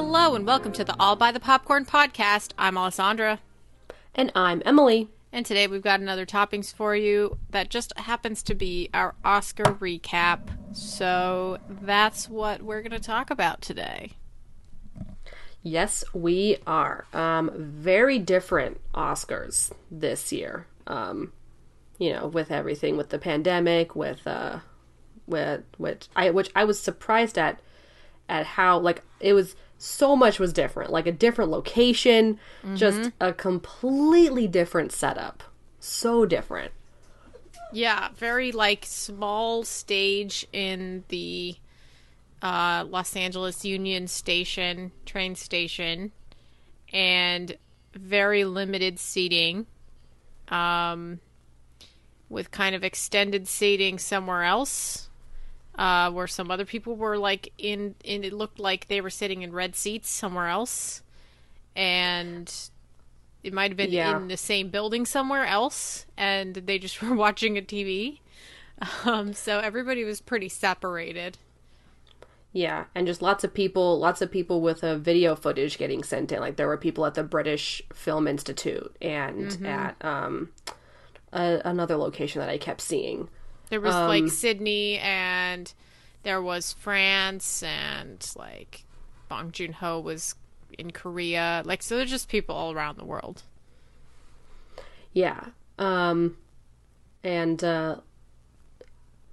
Hello and welcome to the All by the Popcorn podcast. I'm Alessandra. And I'm Emily. And today we've got another toppings for you that just happens to be our Oscar recap. So that's what we're going to talk about today. Yes, we are. Um, very different Oscars this year. Um, you know, with everything, with the pandemic, with uh, with which I which I was surprised at at how like it was so much was different like a different location mm-hmm. just a completely different setup. So different. Yeah very like small stage in the uh, los angeles union station train station and very limited seating um, with kind of extended seating somewhere else uh, where some other people were like in, in it looked like they were sitting in red seats somewhere else, and it might have been yeah. in the same building somewhere else, and they just were watching a TV. Um, so everybody was pretty separated. Yeah, and just lots of people, lots of people with a video footage getting sent in. Like there were people at the British Film Institute and mm-hmm. at um, a, another location that I kept seeing. There was um, like Sydney and there was France and like Bong Joon Ho was in Korea. Like so there's just people all around the world. Yeah. Um and uh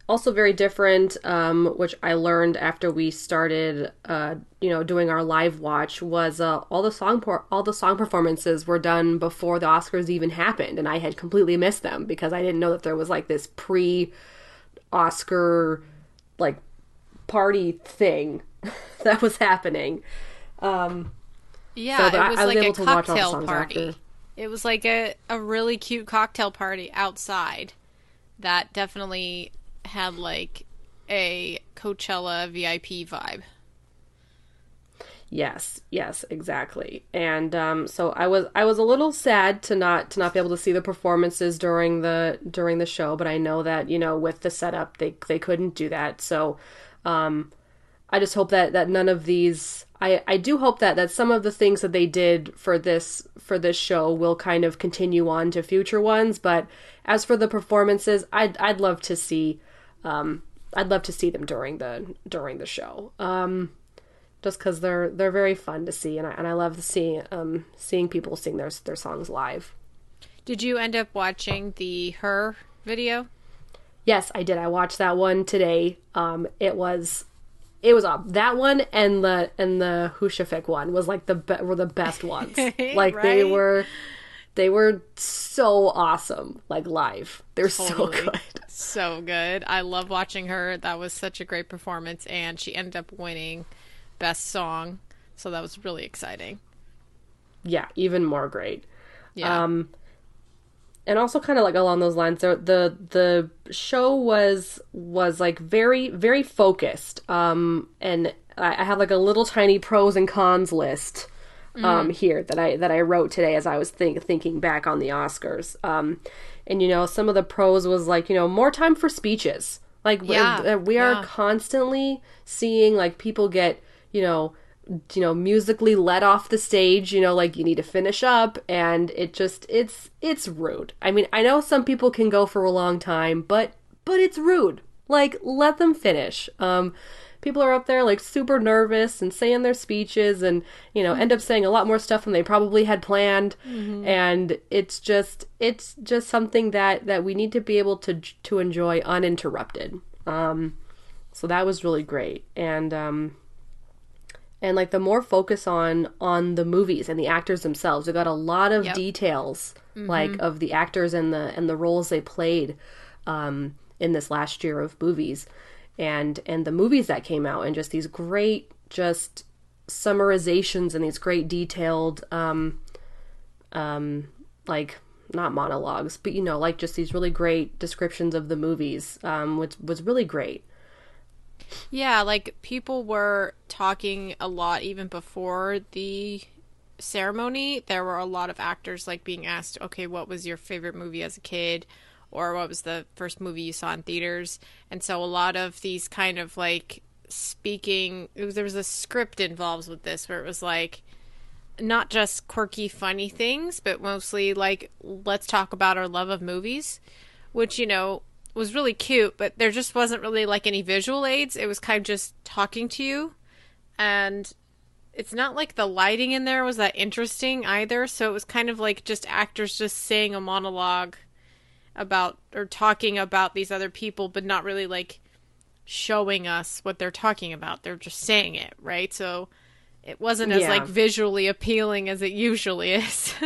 also very different um which I learned after we started uh you know doing our live watch was uh all the song por- all the song performances were done before the Oscars even happened and I had completely missed them because I didn't know that there was like this pre Oscar like party thing that was happening. Um, yeah, so it was, I, like a cocktail party. After. It was like a, a really cute cocktail party outside that definitely had like a Coachella VIP vibe. Yes, yes, exactly. And um, so I was I was a little sad to not to not be able to see the performances during the during the show, but I know that you know with the setup they they couldn't do that. So um, I just hope that that none of these I I do hope that that some of the things that they did for this for this show will kind of continue on to future ones. But as for the performances, I'd I'd love to see um, I'd love to see them during the during the show. Um, just because they're they're very fun to see, and I and I love seeing um seeing people sing their their songs live. Did you end up watching the H.E.R. video? Yes, I did. I watched that one today. Um, it was it was up that one and the and the Husavik one was like the be- were the best ones. like right? they were they were so awesome like live. They're totally. so good. So good. I love watching her. That was such a great performance and she ended up winning best song. So that was really exciting. Yeah, even more great. Yeah. Um, and also kind of like along those lines the the the show was was like very very focused um and I, I have like a little tiny pros and cons list um mm. here that I that I wrote today as I was think, thinking back on the Oscars um and you know some of the pros was like you know more time for speeches like yeah, we, we are yeah. constantly seeing like people get you know, you know, musically let off the stage, you know, like you need to finish up and it just it's it's rude. I mean, I know some people can go for a long time, but but it's rude. Like let them finish. Um people are up there like super nervous and saying their speeches and you know end up saying a lot more stuff than they probably had planned mm-hmm. and it's just it's just something that that we need to be able to to enjoy uninterrupted um so that was really great and um and like the more focus on on the movies and the actors themselves. We got a lot of Yep. details like of the actors and the and the roles they played um, in this last year of movies, and and the movies that came out, and just these great just summarizations and these great detailed um, um, like not monologues, but you know, like just these really great descriptions of the movies, um, which was really great. Yeah, like people were talking a lot even before the ceremony. There were a lot of actors like being asked, "Okay, what was your favorite movie as a kid?" or "What was the first movie you saw in theaters?" And so a lot of these kind of like speaking, was, there was a script involved with this where it was like not just quirky funny things, but mostly like let's talk about our love of movies, which you know was really cute, but there just wasn't really like any visual aids. It was kind of just talking to you. And it's not like the lighting in there was that interesting either. So it was kind of like just actors just saying a monologue about or talking about these other people, but not really like showing us what they're talking about. They're just saying it, right? So it wasn't as Yeah. like visually appealing as it usually is.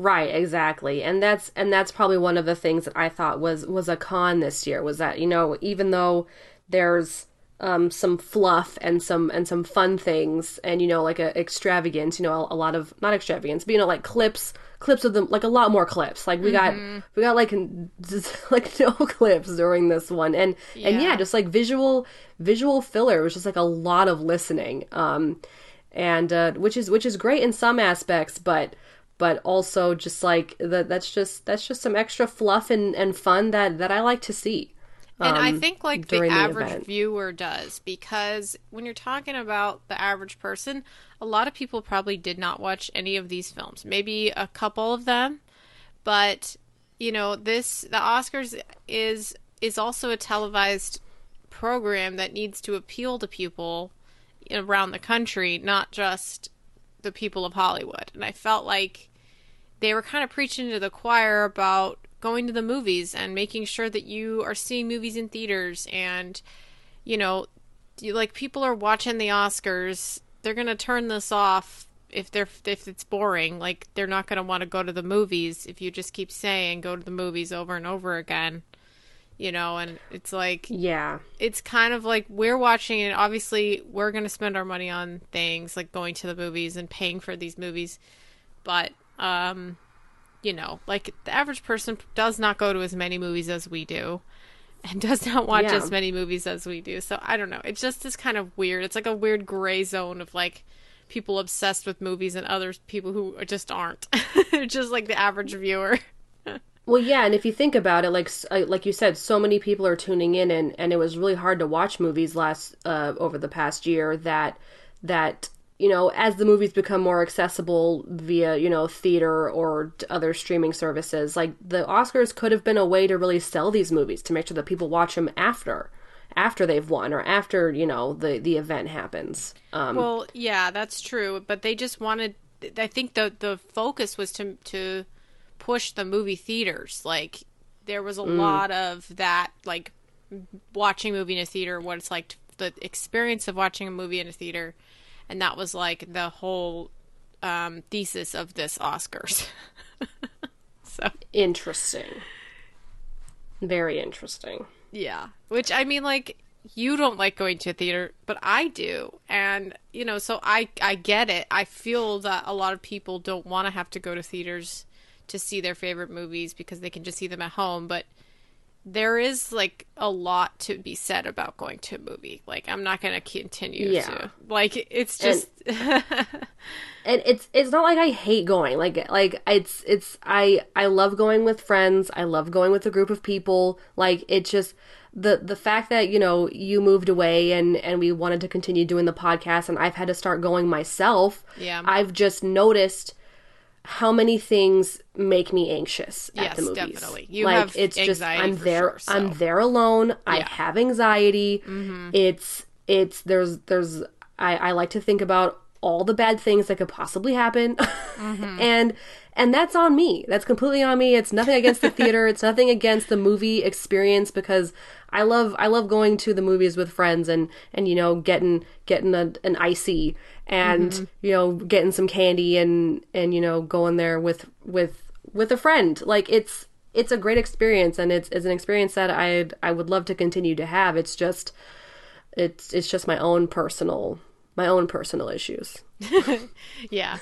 Right, exactly. And that's and that's probably one of the things that I thought was was a con this year was that, you know, even though there's um, some fluff and some and some fun things and you know like a extravagance you know a, a lot of not extravagance but you know like clips clips of them like a lot more clips like we got we got like just, like no clips during this one and and yeah Yeah. just like visual visual filler was just like a lot of listening um and uh which is which is great in some aspects but but also just like that that's just that's just some extra fluff and and fun that that I like to see And I um, think like the during the average viewer does because when you're talking about the average person, a lot of people probably did not watch any of these films. Maybe a couple of them, but you know, this the Oscars is is also a televised program that needs to appeal to people around the country, not just the people of Hollywood. And I felt like they were kind of preaching to the choir about going to the movies and making sure that you are seeing movies in theaters and you know you, like people are watching the Oscars they're going to turn this off if they're if it's boring like they're not going to want to go to the movies if you just keep saying go to the movies over and over again you know and it's like yeah it's kind of like we're watching it. Obviously, we're going to spend our money on things like going to the movies and paying for these movies. But, um, you know, like the average person does not go to as many movies as we do and does not watch Yeah. as many movies as we do. So I don't know. It's just this kind of weird. It's like a weird gray zone of like people obsessed with movies and other people who just aren't. just like the average viewer. Well, yeah, and if you think about it, like uh, like you said, so many people are tuning in, and and it was really hard to watch movies last uh, over the past year. That that you know, as the movies become more accessible via you know theater or other streaming services, like the Oscars could have been a way to really sell these movies to make sure that people watch them after after they've won or after you know the the event happens. Um, Well, yeah, that's true, but they just wanted I think the the focus was to to push the movie theaters. Like there was a lot of that like watching movie in a theater, what it's like to, the experience of watching a movie in a theater, and that was like the whole um thesis of this Oscars. so, interesting, very interesting. Yeah. Which I mean like you don't like going to a theater, but I do. And you know, so I I get it. I feel that a lot of people don't want to have to go to theaters to see their favorite movies because they can just see them at home, but there is like a lot to be said about going to a movie. Like I'm not going to continue Yeah. to. Like it's just and it's it's not like I hate going. Like like it's it's I I love going with friends. I love going with a group of people. Like it's just the the fact that you know you moved away and and we wanted to continue doing the podcast and I've had to start going myself. Yeah. I've just noticed how many things make me anxious at the movies. definitely. You like it's just I'm there sure, so- I'm there alone. I Yeah. Mm-hmm. have anxiety. It's it's there's there's I, I like to think about all the bad things that could possibly happen. Mm-hmm. and and that's on me. That's completely on me. It's nothing against the theater. it's nothing against the movie experience because I love I love going to the movies with friends and and you know getting getting a, an icy and mm-hmm. you know getting some candy and and you know going there with with with a friend. Like it's it's a great experience and it's it's an experience that I I would love to continue to have. It's just it's it's just my own personal my own personal issues. yeah.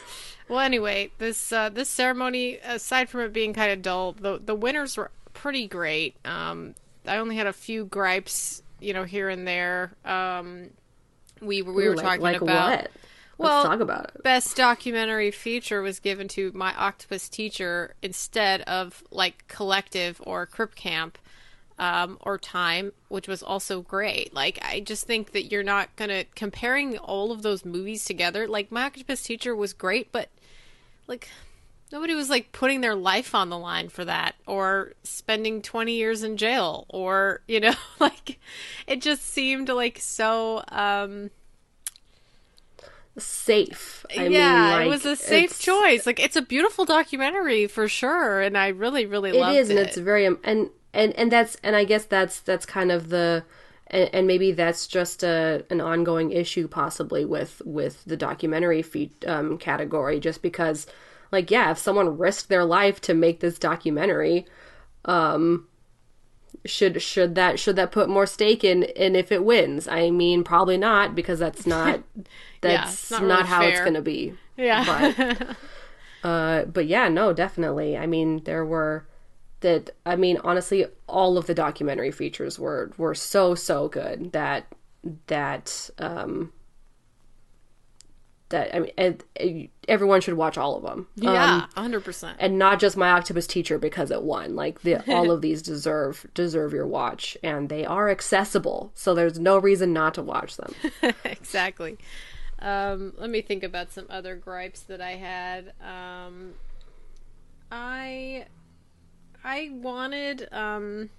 Well, anyway, this uh, this ceremony, aside from it being kind of dull, the the winners were pretty great. Um, I only had a few gripes, you know, here and there. Um, we were we Ooh, were like, talking like about. What? Well, Let's talk about it. Best documentary feature was given to My Octopus Teacher instead of like Collective or Crip Camp um, or Time, which was also great. Like, I just think that you're not gonna comparing all of those movies together. Like, My Octopus Teacher was great, but like nobody was like putting their life on the line for that or spending 20 years in jail or you know like it just seemed like so um safe. I yeah, mean, like, it was a safe choice. Like it's a beautiful documentary for sure, and I really, really love it. it. Is, and it's very and and and that's and I guess that's that's kind of the and, and maybe that's just a an ongoing issue possibly with with the documentary feed, um, category, just because like yeah, if someone risked their life to make this documentary, um, should should that should that put more stake in in if it wins? I mean probably not because that's not that's yeah, not, not how fair. it's gonna be. Yeah. But uh but yeah no definitely. I mean there were that i mean honestly all of the documentary features were were so so good that that um that I mean, everyone should watch all of them. Yeah, um, hundred um, percent, and not just my octopus teacher because it won. Like the all of these deserve deserve your watch, and they are accessible, so there's no reason not to watch them. exactly. Um, let me think about some other gripes that I had. Um, I I wanted um,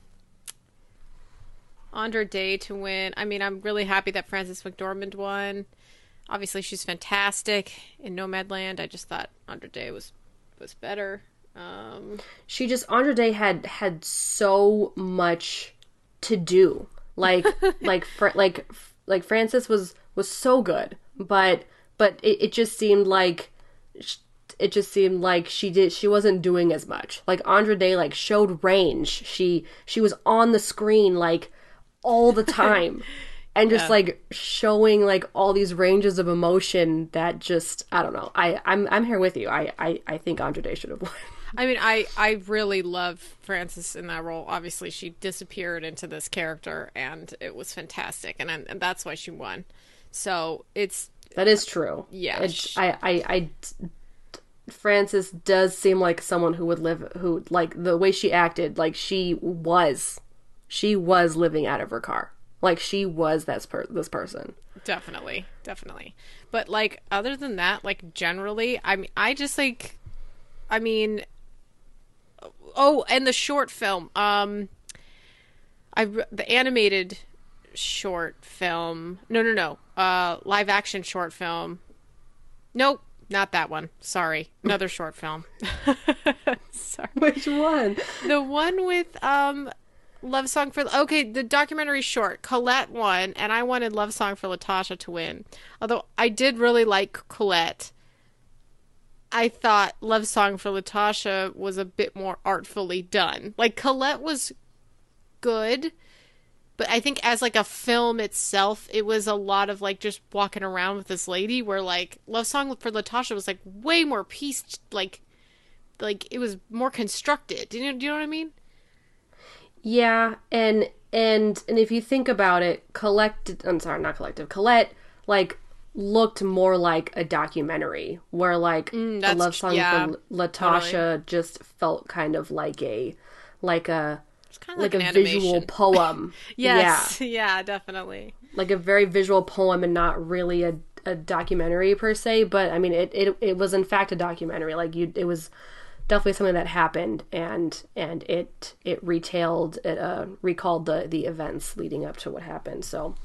Andra Day to win. I mean, I'm really happy that Frances McDormand won obviously she's fantastic in Nomadland. I just thought Andra Day was was better. Um, she just Andra Day had had so much to do. Like like fr- like like Frances was was so good, but but it, it just seemed like it just seemed like she did she wasn't doing as much. Like Andra Day like showed range. She she was on the screen like all the time and just yeah. like showing like all these ranges of emotion that just I don't know. I I'm I'm here with you. I I, I think Andra Day should have won. I mean, I I really love Frances in that role. Obviously, she disappeared into this character, and it was fantastic, and and that's why she won. So it's that is true. Yeah, it's, I, I I Frances does seem like someone who would live who like the way she acted, like she was she was living out of her car. Like she was this per- this person. Definitely, definitely. But like other than that, like generally, I mean, I just like, I mean, oh, and the short film, um, I the animated short film. No, no, no. Uh, live action short film. Nope, not that one. Sorry, another short film. Sorry. Which one? The one with um Love Song for okay, the documentary short Colette won, and I wanted Love Song for Latasha to win. Although I did really like Colette, I thought Love Song for Latasha was a bit more artfully done. Like Colette was good, but I think as like a film itself, it was a lot of like just walking around with this lady. Where like Love Song for Latasha was like way more pieced, like like it was more constructed. Do you know, do you know what I mean? Yeah, and and and if you think about it, collected I'm sorry, not collective. Colette like looked more like a documentary where like mm, the love song yeah, for Latasha totally. just felt kind of like a like a like, like, a visual poem. yes, yeah. yeah, definitely. Like a very visual poem and not really a a documentary per se, but I mean it it it was in fact a documentary. Like you it was definitely something that happened and and it it retailed it uh recalled the the events leading up to what happened so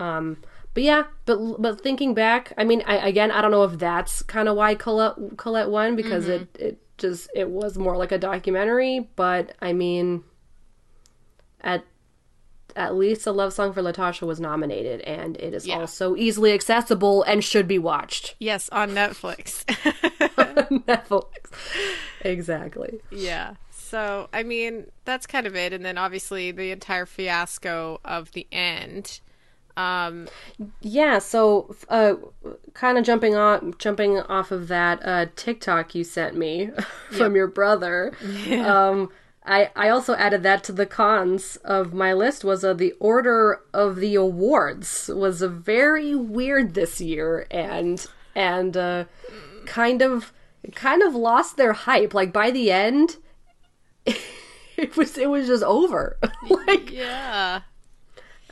um but yeah, but but thinking back, I mean, I, again, I don't know if that's kind of why Colette Colette won because mm-hmm. it it just it was more like a documentary. But I mean, at at least a love song for Latasha was nominated, and it is yeah. also easily accessible and should be watched. Yes, on Netflix. Netflix, exactly. Yeah. So I mean, that's kind of it, and then obviously the entire fiasco of the end um, yeah, so uh, kind of jumping off jumping off of that uh, TikTok you sent me from yep. your brother. Yeah. Um, I I also added that to the cons of my list was uh, the order of the awards was a very weird this year and and uh, kind of kind of lost their hype. Like by the end, it was it was just over. like yeah.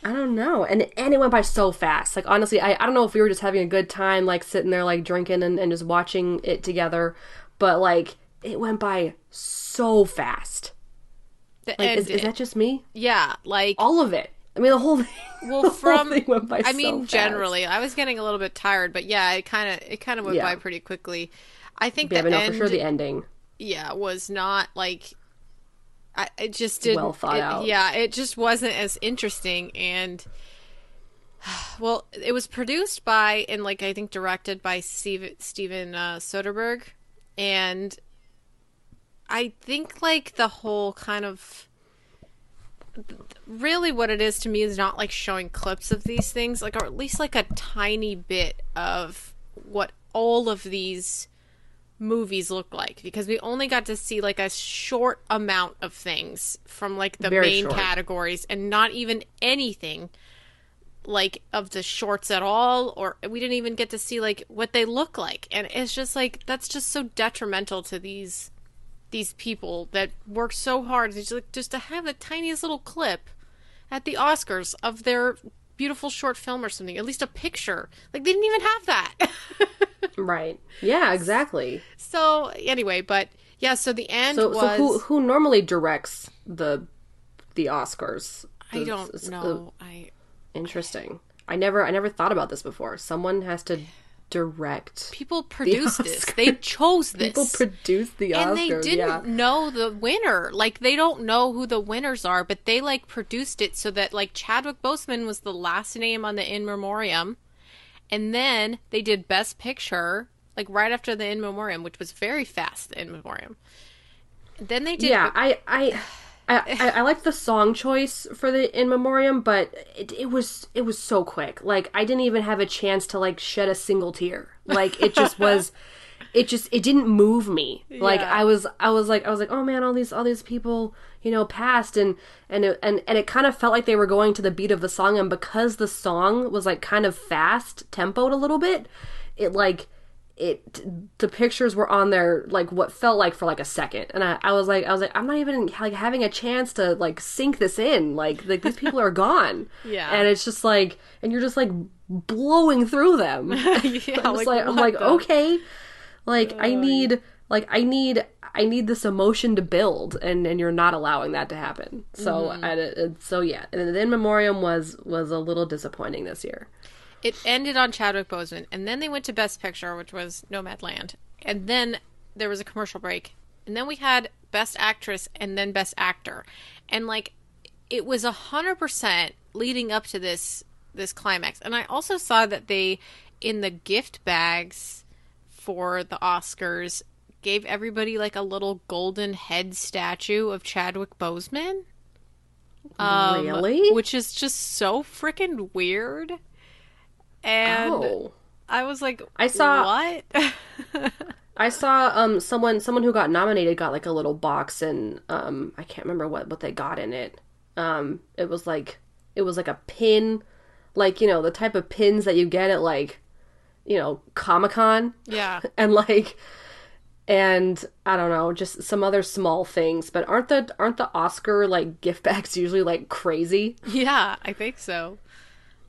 I don't know. And and it went by so fast. Like honestly, I, I don't know if we were just having a good time like sitting there like drinking and, and just watching it together, but like it went by so fast. The like is, is, that just me? Yeah, like all of it. I mean the whole thing. Well, from I mean so generally, I was getting a little bit tired, but yeah, it kind of it kind of went yeah. by pretty quickly. I think yeah, the end, for sure the ending. Yeah, was not like I, it just didn't. Well thought it, out. Yeah, it just wasn't as interesting. And well, it was produced by and like I think directed by Steve, Steven uh, Soderbergh, and I think like the whole kind of really what it is to me is not like showing clips of these things, like or at least like a tiny bit of what all of these movies look like because we only got to see like a short amount of things from like the Very main short. categories and not even anything like of the shorts at all or we didn't even get to see like what they look like and it's just like that's just so detrimental to these these people that work so hard just, like, just to have the tiniest little clip at the Oscars of their beautiful short film or something at least a picture like they didn't even have that Right. Yeah, exactly. So anyway, but yeah, so the end so, was so who who normally directs the the Oscars? I don't know. Uh, I interesting. I never I never thought about this before. Someone has to direct. People produced the this. They chose this. People produced the Oscars. And they didn't yeah. know the winner. Like they don't know who the winners are, but they like produced it so that like Chadwick Boseman was the last name on the in memoriam. And then they did Best Picture, like right after the In Memoriam, which was very fast. In Memoriam. Then they did. Yeah, I I. I, I, like the song choice for the in memoriam, but it, it was it was so quick. Like I didn't even have a chance to like shed a single tear. Like it just was, it just it didn't move me. Like I was I was like I was like oh man all these all these people you know, passed and and it, and and it kind of felt like they were going to the beat of the song and because the song was like kind of fast tempoed a little bit, it like it the pictures were on there like what felt like for like a second. And I, I was like i was like i'm not even like having a chance to like sink this in. Like like these people are gone. Yeah. And it's just like and you're just like blowing through them. Yeah, i'm like, like i'm like the... okay. Like i need like i need i need this emotion to build and and you're not allowing that to happen. So mm-hmm. I, so yeah. And then memoriam was was a little disappointing this year it ended on chadwick boseman and then they went to best picture which was nomadland and then there was a commercial break and then we had best actress and then best actor and like it was a hundred percent leading up to this this climax and i also saw that they in the gift bags for the oscars gave everybody like a little golden head statue of Chadwick Boseman. Um, really? Which is just so freaking weird. And oh. I was like, I saw what? I saw um someone someone who got nominated got like a little box and um I can't remember what what they got in it. Um it was like it was like a pin like you know the type of pins that you get at like you know Comic-Con. Yeah. and like and I don't know, just some other small things. But aren't the aren't the Oscar like gift bags usually like crazy? Yeah, I think so.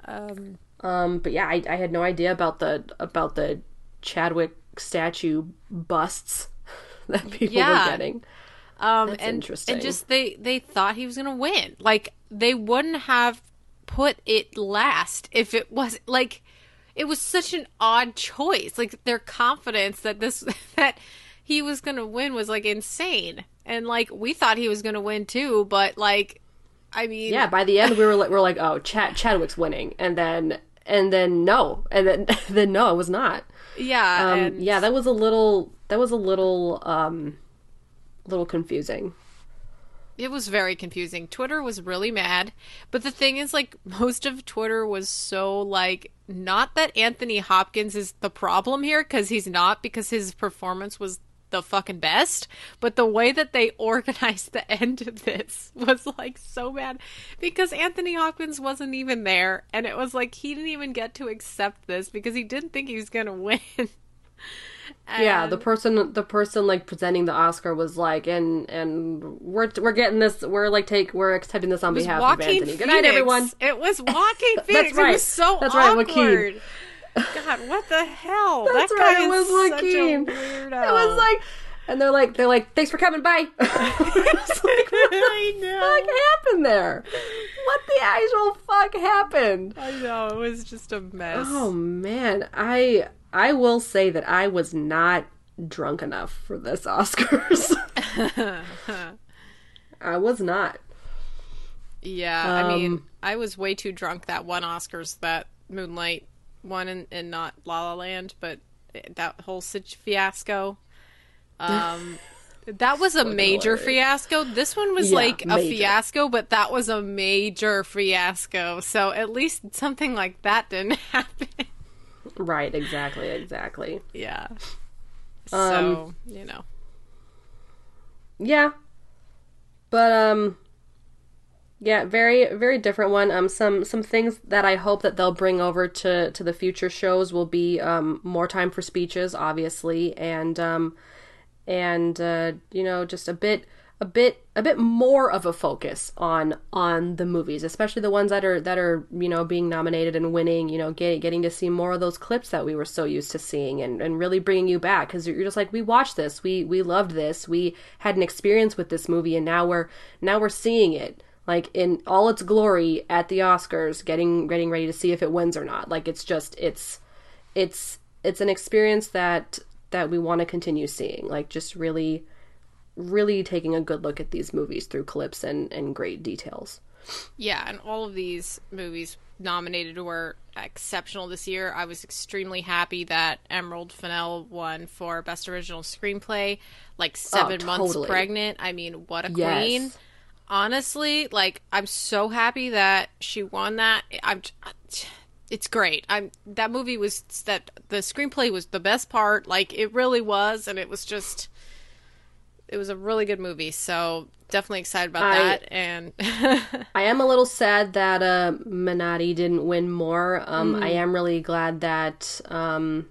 Um, um, but yeah, I, I had no idea about the about the Chadwick statue busts that people yeah. were getting. Um, That's and, interesting. And just they they thought he was gonna win. Like they wouldn't have put it last if it was like it was such an odd choice. Like their confidence that this that he was going to win was like insane. And like we thought he was going to win too, but like I mean Yeah, by the end we were like we are like, "Oh, Chad Chadwick's winning." And then and then no. And then then no, it was not. Yeah. Um, and... yeah, that was a little that was a little um little confusing. It was very confusing. Twitter was really mad, but the thing is like most of Twitter was so like not that Anthony Hopkins is the problem here cuz he's not because his performance was the fucking best, but the way that they organized the end of this was like so bad because Anthony Hopkins wasn't even there and it was like he didn't even get to accept this because he didn't think he was going to win. And... Yeah, the person the person like presenting the Oscar was like, and and we're we're getting this. We're like take we're accepting this on behalf Joaquin of Anthony. Good night, everyone. It was Joaquin Phoenix. That's right. It was so That's awkward. right, Joaquin. God, what the hell? That's that guy right. It was Joaquin. such a weirdo. It was like, and they're like, they're like, thanks for coming. Bye. it's like, what I the know. fuck happened there? What the actual fuck happened? I know it was just a mess. Oh man, I I will say that I was not drunk enough for this Oscars. I was not. Yeah, I mean, Um, I was way too drunk that one Oscars that Moonlight won and, and not La La Land, but that whole such fiasco. Um, that was a major hilarious. fiasco. This one was Yeah, like a major. fiasco, but that was a major fiasco. So at least something like that didn't happen. Right, exactly, exactly. yeah. Um, So you know, Yeah. But um yeah, very very different one. Um some some things that I hope that they'll bring over to to the future shows will be um more time for speeches obviously and um and uh you know just a bit a bit a bit more of a focus on on the movies, especially the ones that are that are you know being nominated and winning. You know, get, getting to see more of those clips that we were so used to seeing, and, and really bringing you back because you're just like we watched this, we we loved this, we had an experience with this movie, and now we're now we're seeing it like in all its glory at the Oscars, getting getting ready to see if it wins or not. Like it's just it's it's it's an experience that that we want to continue seeing. Like just really really taking a good look at these movies through clips and, and great details. Yeah, and all of these movies nominated were exceptional this year. I was extremely happy that Emerald Fennell won for Best Original Screenplay, like oh, seven months totally. pregnant. I mean, what a Yes. queen. Honestly, like I'm so happy that she won that. I'm it's great. I'm that movie was that the screenplay was the best part. Like it really was and it was just it was a really good movie. So definitely excited about I- that and I am a little sad that uh, Minari didn't win more. Um, I am really glad that um,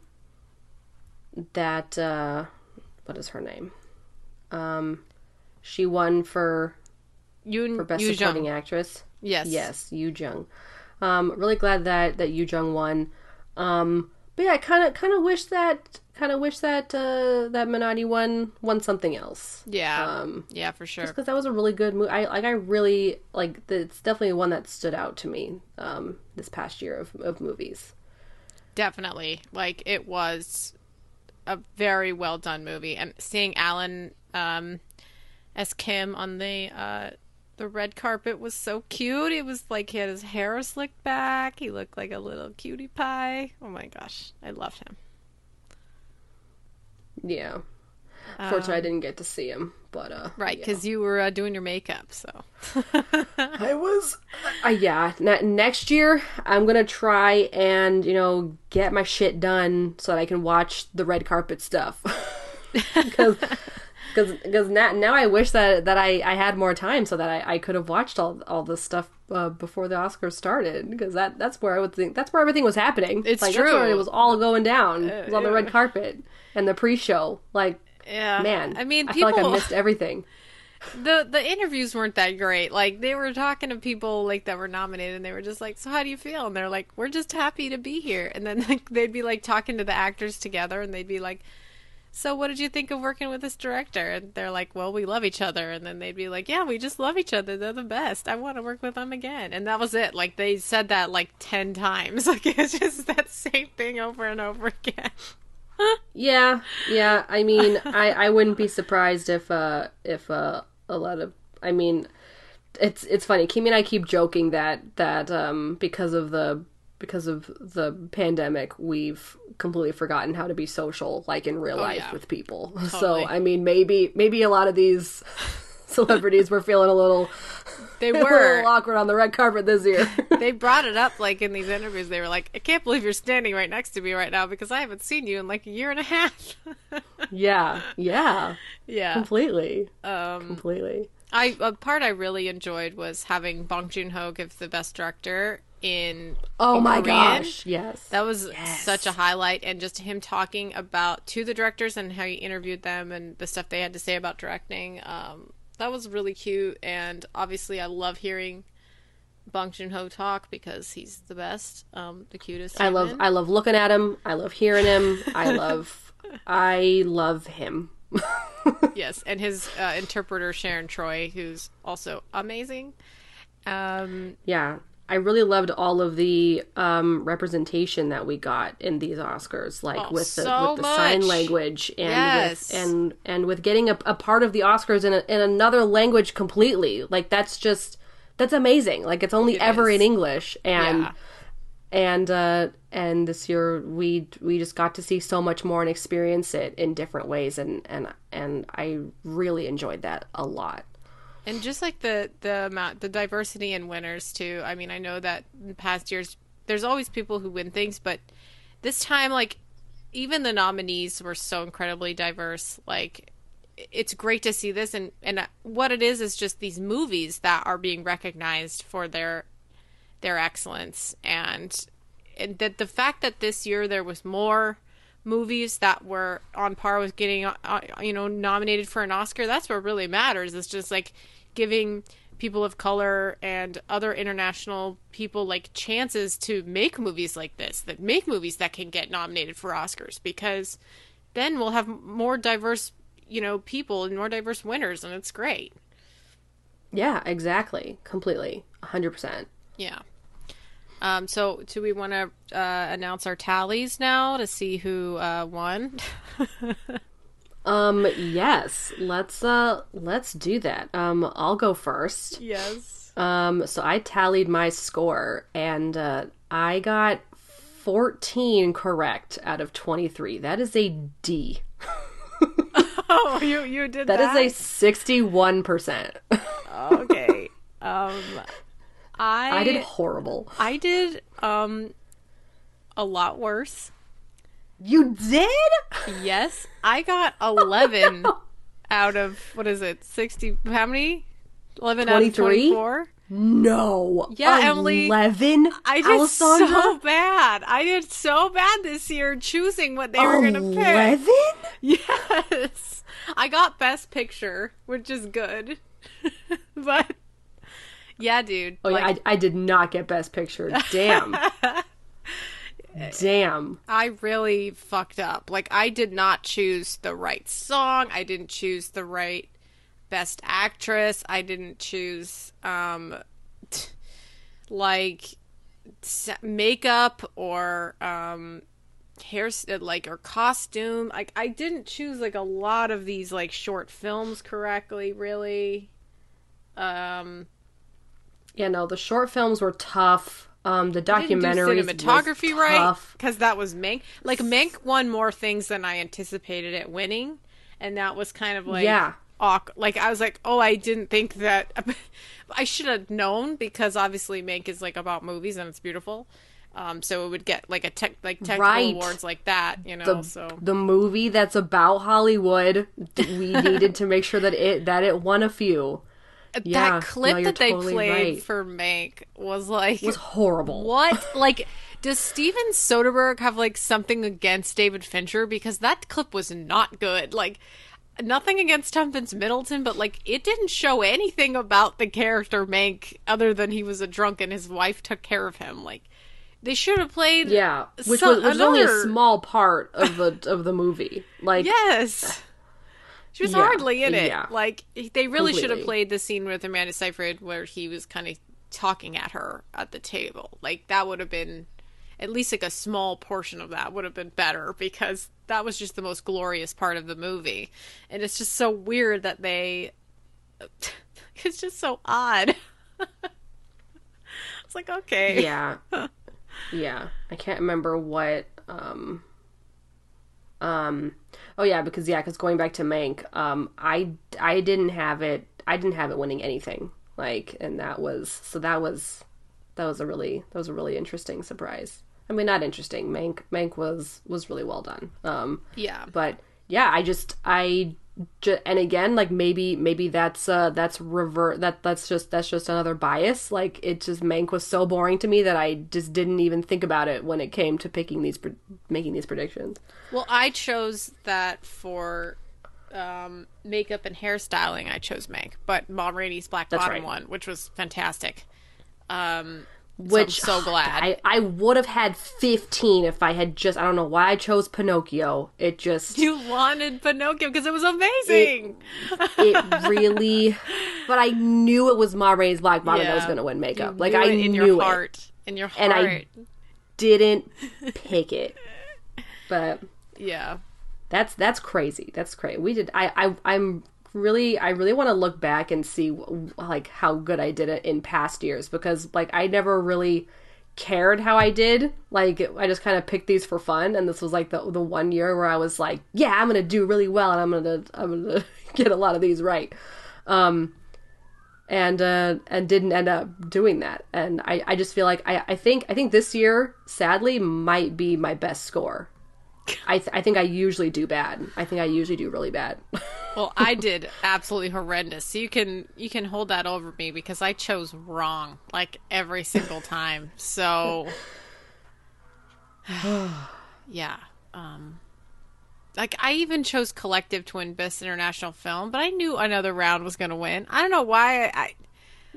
that uh, what is her name? Um, she won for Yoon, for best Yoo supporting Jung. actress. Yes. Yes, Yu Jung. Um, really glad that that Yu Jung won. Um, but yeah, I kind of kind of wish that kind of wish that uh, that Minari won won something else. Yeah. Um, yeah, for sure. because that was a really good movie. I like. I really like. the- It's definitely one that stood out to me um, this past year of of movies. Definitely. Like it was a very well done movie and seeing Alan um as Kim on the uh the red carpet was so cute. It was like he had his hair slicked back. He looked like a little cutie pie. Oh my gosh. I loved him. Yeah. Fortunately, I didn't get to see him, but uh, Right, yeah. because you were uh, doing your makeup, so I was. Uh, yeah. Ne- next year, I'm gonna try and you know get my shit done so that I can watch the red carpet stuff. Because. Because now, now I wish that that I, I had more time so that I, I could have watched all all this stuff uh, before the Oscars started because that that's where I would think that's where everything was happening. It's like, true. it was all going down. It was on the red carpet and the pre-show. Like yeah. man, I mean, I feel like I missed everything. the the interviews weren't that great. Like they were talking to people like that were nominated, and they were just like, "So how do you feel?" And they're like, "We're just happy to be here." And then like they'd be like talking to the actors together, and they'd be like, so what did you think of working with this director? And they're like, well, we love each other. And then they'd be like, yeah, we just love each other. They're the best. I want to work with them again. And that was it. Like they said that like 10 times. Like it's just that same thing over and over again. yeah, yeah. I mean, I I wouldn't be surprised if uh if uh a lot of I mean, it's it's funny. Kimi and I keep joking that that um because of the because of the pandemic, we've completely forgotten how to be social, like in real Oh, life yeah. with people. Totally. So, I mean, maybe maybe a lot of these celebrities were feeling a little, They a were. little awkward on the red carpet this year. they brought it up like in these interviews. They were like, I can't believe you're standing right next to me right now because I haven't seen you in like a year and a half. yeah, yeah, yeah. completely, Um, completely. I a part I really enjoyed was having Bong Joon Ho give the best director in Oh my Korean. gosh, yes. That was such a highlight, and just him talking about to the directors and how he interviewed them and the stuff they had to say about directing. Um, that was really cute, and obviously, I love hearing Bong Joon Ho talk because he's the best, um, the cutest. I love human. I love looking at him. I love hearing him. I love I love him. yes, and his uh, interpreter Sharon Choi, who's also amazing. Um, Yeah. I really loved all of the um, representation that we got in these Oscars, like Oh, with the so with the sign language and Yes. with and and with getting a, a part of the Oscars in, a, in another language completely. Like that's just that's amazing. Like it's only It ever is. in English, and yeah. and uh, and this year we we just got to see so much more and experience it in different ways, and and and I really enjoyed that a lot. And just like the the amount, the diversity in winners too. I mean, I know that in past years there's always people who win things, but this time, like, even the nominees were so incredibly diverse. Like, it's great to see this, and and uh, what it is is just these movies that are being recognized for their their excellence, and and that the fact that this year there was more movies that were on par with getting uh, you know nominated for an Oscar that's what really matters it's just like giving people of color and other international people like chances to make movies like this that make movies that can get nominated for Oscars because then we'll have more diverse you know people and more diverse winners and it's great. Yeah, exactly, completely, hundred percent. yeah um so do we want to uh announce our tallies now to see who uh won Um, yes, let's uh let's do that. Um, I'll go first. yes Um, so I tallied my score and uh I got 14 correct out of 23. That is a D. oh you you did That that is a 61%. okay. Um, I I did horrible. I did um a lot worse. You did? Yes, I got eleven out of what is it? Sixty? How many? Eleven out of 23? twenty-four. No. Yeah, Emily, 11? I did Alessandra? so bad. I did so bad this year choosing what they were gonna pick. 11? Yes, I got best picture, which is good, but yeah, dude. Oh, like, yeah, I, I did not get best picture. Damn. Damn. I really fucked up. Like I did not choose the right song. I didn't choose the right best actress. I didn't choose um t- like s- makeup or um hair like or costume. Like I didn't choose like a lot of these like short films correctly, really. Um Yeah, no, the short films were tough. Um, the documentary didn't do documentaries cinematography right because that was Mank. Like Mank won more things than I anticipated it winning, and that was kind of like Yeah. Awkward. Like I was like, oh, I didn't think that. I should have known because obviously Mank is like about movies and it's beautiful. Um, so it would get like a tech like technical Right. awards like that, you know. the so the movie that's about Hollywood. We needed to make sure that it that it won a few. Yeah, that clip no, that they totally played right. for Mank was like It was horrible. What? Like, does Steven Soderbergh have like something against David Fincher? Because that clip was not good. Like, nothing against Tom Vince Middleton, but like, it didn't show anything about the character Mank other than he was a drunk and his wife took care of him. Like, They should have played. Yeah, which some- was, which was only a small part of the of the movie. Like, Yes. She was Yeah, hardly in it. yeah. Like they really should have played the scene with Amanda Seyfried where he was kind of talking at her at the table. Like that would have been at least like a small portion of that would have been better because that was just the most glorious part of the movie. And it's just so weird that they it's just so odd. it's like okay. yeah, yeah. I can't remember what. um Um. Oh yeah, because yeah, because going back to Mank, um, I I didn't have it. I didn't have it winning anything. Like, and that was so that was that was a really that was a really interesting surprise. I mean, not interesting. Mank Mank was was really well done. Um, Yeah. but yeah i just i and again like maybe maybe that's uh that's revert that that's just that's just another bias like it just mank was so boring to me that i just didn't even think about it when it came to picking these making these predictions Well, I chose that for um, makeup and hairstyling. I chose Mank, but Ma Rainey's Black That's Bottom right. one, which was fantastic. Um, which so, I'm so glad. i i would have had 15 if i had just i don't know why i chose pinocchio it just you wanted Pinocchio because it was amazing. it really but i knew it was ma rainey's black bottom that was going to win makeup like knew i it in knew your it heart, in your heart. And I- didn't pick it but yeah, That's that's crazy. That's crazy. We did. I I I'm really I really want to look back and see like how good I did it in past years because like I never really cared how I did. Like I just kind of picked these for fun, and this was like the the one year where I was like, yeah, I'm gonna do really well, and I'm gonna I'm gonna get a lot of these right. Um, and uh, and didn't end up doing that. And I, I just feel like I, I think I think this year, sadly, might be my best score. I th- I think I usually do bad. I think I usually do really bad. Well, I did absolutely horrendous. So you can you can hold that over me because I chose wrong like every single time. So yeah. Um like I even chose Collective to win Best International Film, but I knew another round was going to win. I don't know why I, I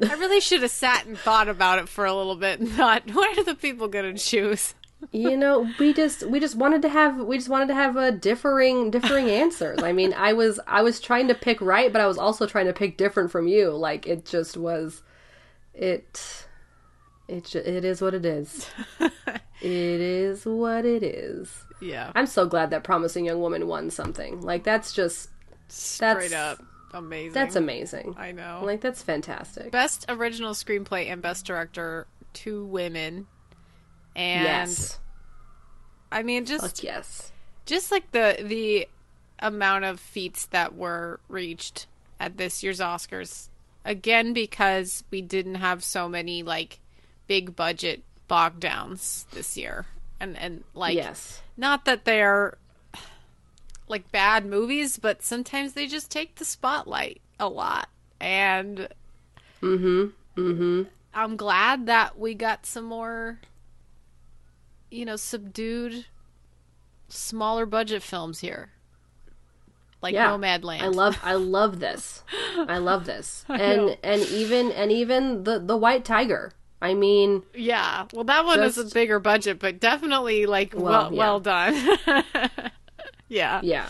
I really should have sat and thought about it for a little bit and thought, what are the people going to choose? You know, we just we just wanted to have we just wanted to have a differing differing answers. I mean, I was I was trying to pick right, but I was also trying to pick different from you. Like it just was it it it is what it is. it is what it is. Yeah. I'm so glad that Promising Young Woman won something. Like that's just Straight up amazing. that's amazing. I know. Like that's fantastic. Best original screenplay and best director, two women. And yes. I mean just Fuck yes. just like the the amount of feats that were reached at this year's Oscars again because we didn't have so many like big budget bog downs this year and and like yes. not that they're like bad movies but sometimes they just take the spotlight a lot and Mhm. Mhm. I'm glad that we got some more, you know, subdued, smaller budget films here, like Yeah. Nomadland. I love I love this. I love this. and and even and even the the white tiger. I mean, Yeah, well, that one was Just- a bigger budget, but definitely like well, Well, well, done. yeah. yeah.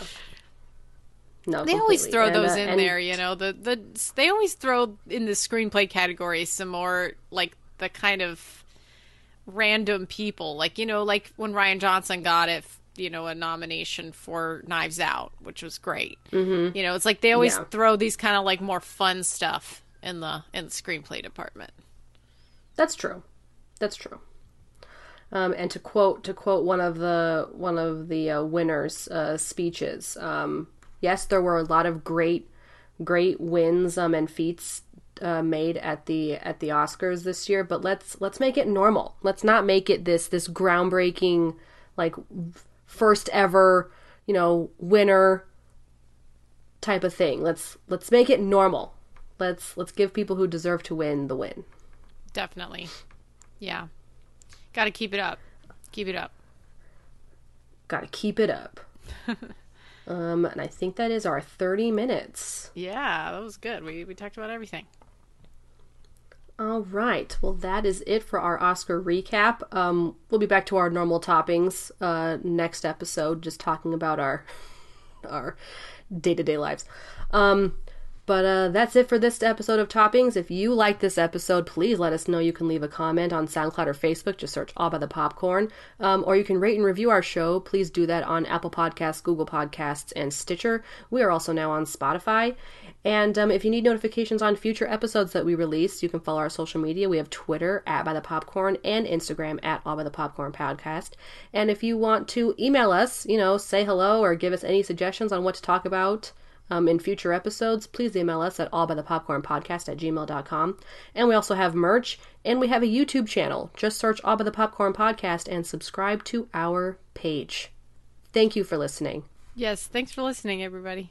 No, They always throw And, those uh, in and- there, you know. The the they always throw in the screenplay category some more like the kind of random people, like you know, like when Rian Johnson got it, you know, a nomination for Knives Out, which was great. Mm-hmm. You know, it's like they always Yeah. throw these kind of like more fun stuff in the in the screenplay department. That's true. That's true. Um, and to quote to quote one of the one of the uh, winners' uh, speeches, um, yes, there were a lot of great great wins um, and feats uh, made at the at the Oscars this year, but let's let's make it normal. Let's not make it this this groundbreaking like first ever you know winner type of thing. Let's let's make it normal. Let's let's give people who deserve to win the win. Definitely, yeah. Got to keep it up. Keep it up. Gotta keep it up. um, and I think that is our 30 minutes. Yeah, that was good. We we talked about everything. All right. Well, that is it for our Oscar recap. Um, we'll be back to our normal toppings uh, next episode, just talking about our our day to day lives. Um, but uh, that's it for this episode of Toppings. If you like this episode, please let us know. You can leave a comment on SoundCloud or Facebook. Just search All by the Popcorn. Um, or you can rate and review our show. Please do that on Apple Podcasts, Google Podcasts, and Stitcher. We are also now on Spotify. And um, if you need notifications on future episodes that we release, you can follow our social media. We have Twitter at By the Popcorn and Instagram at All by the Popcorn Podcast. And if you want to email us, you know, say hello or give us any suggestions on what to talk about, um, in future episodes, please email us at allbythepopcornpodcast at gmail.com. And we also have merch, and we have a YouTube channel. Just search All by the Popcorn Podcast and subscribe to our page. Thank you for listening. Yes, thanks for listening, everybody.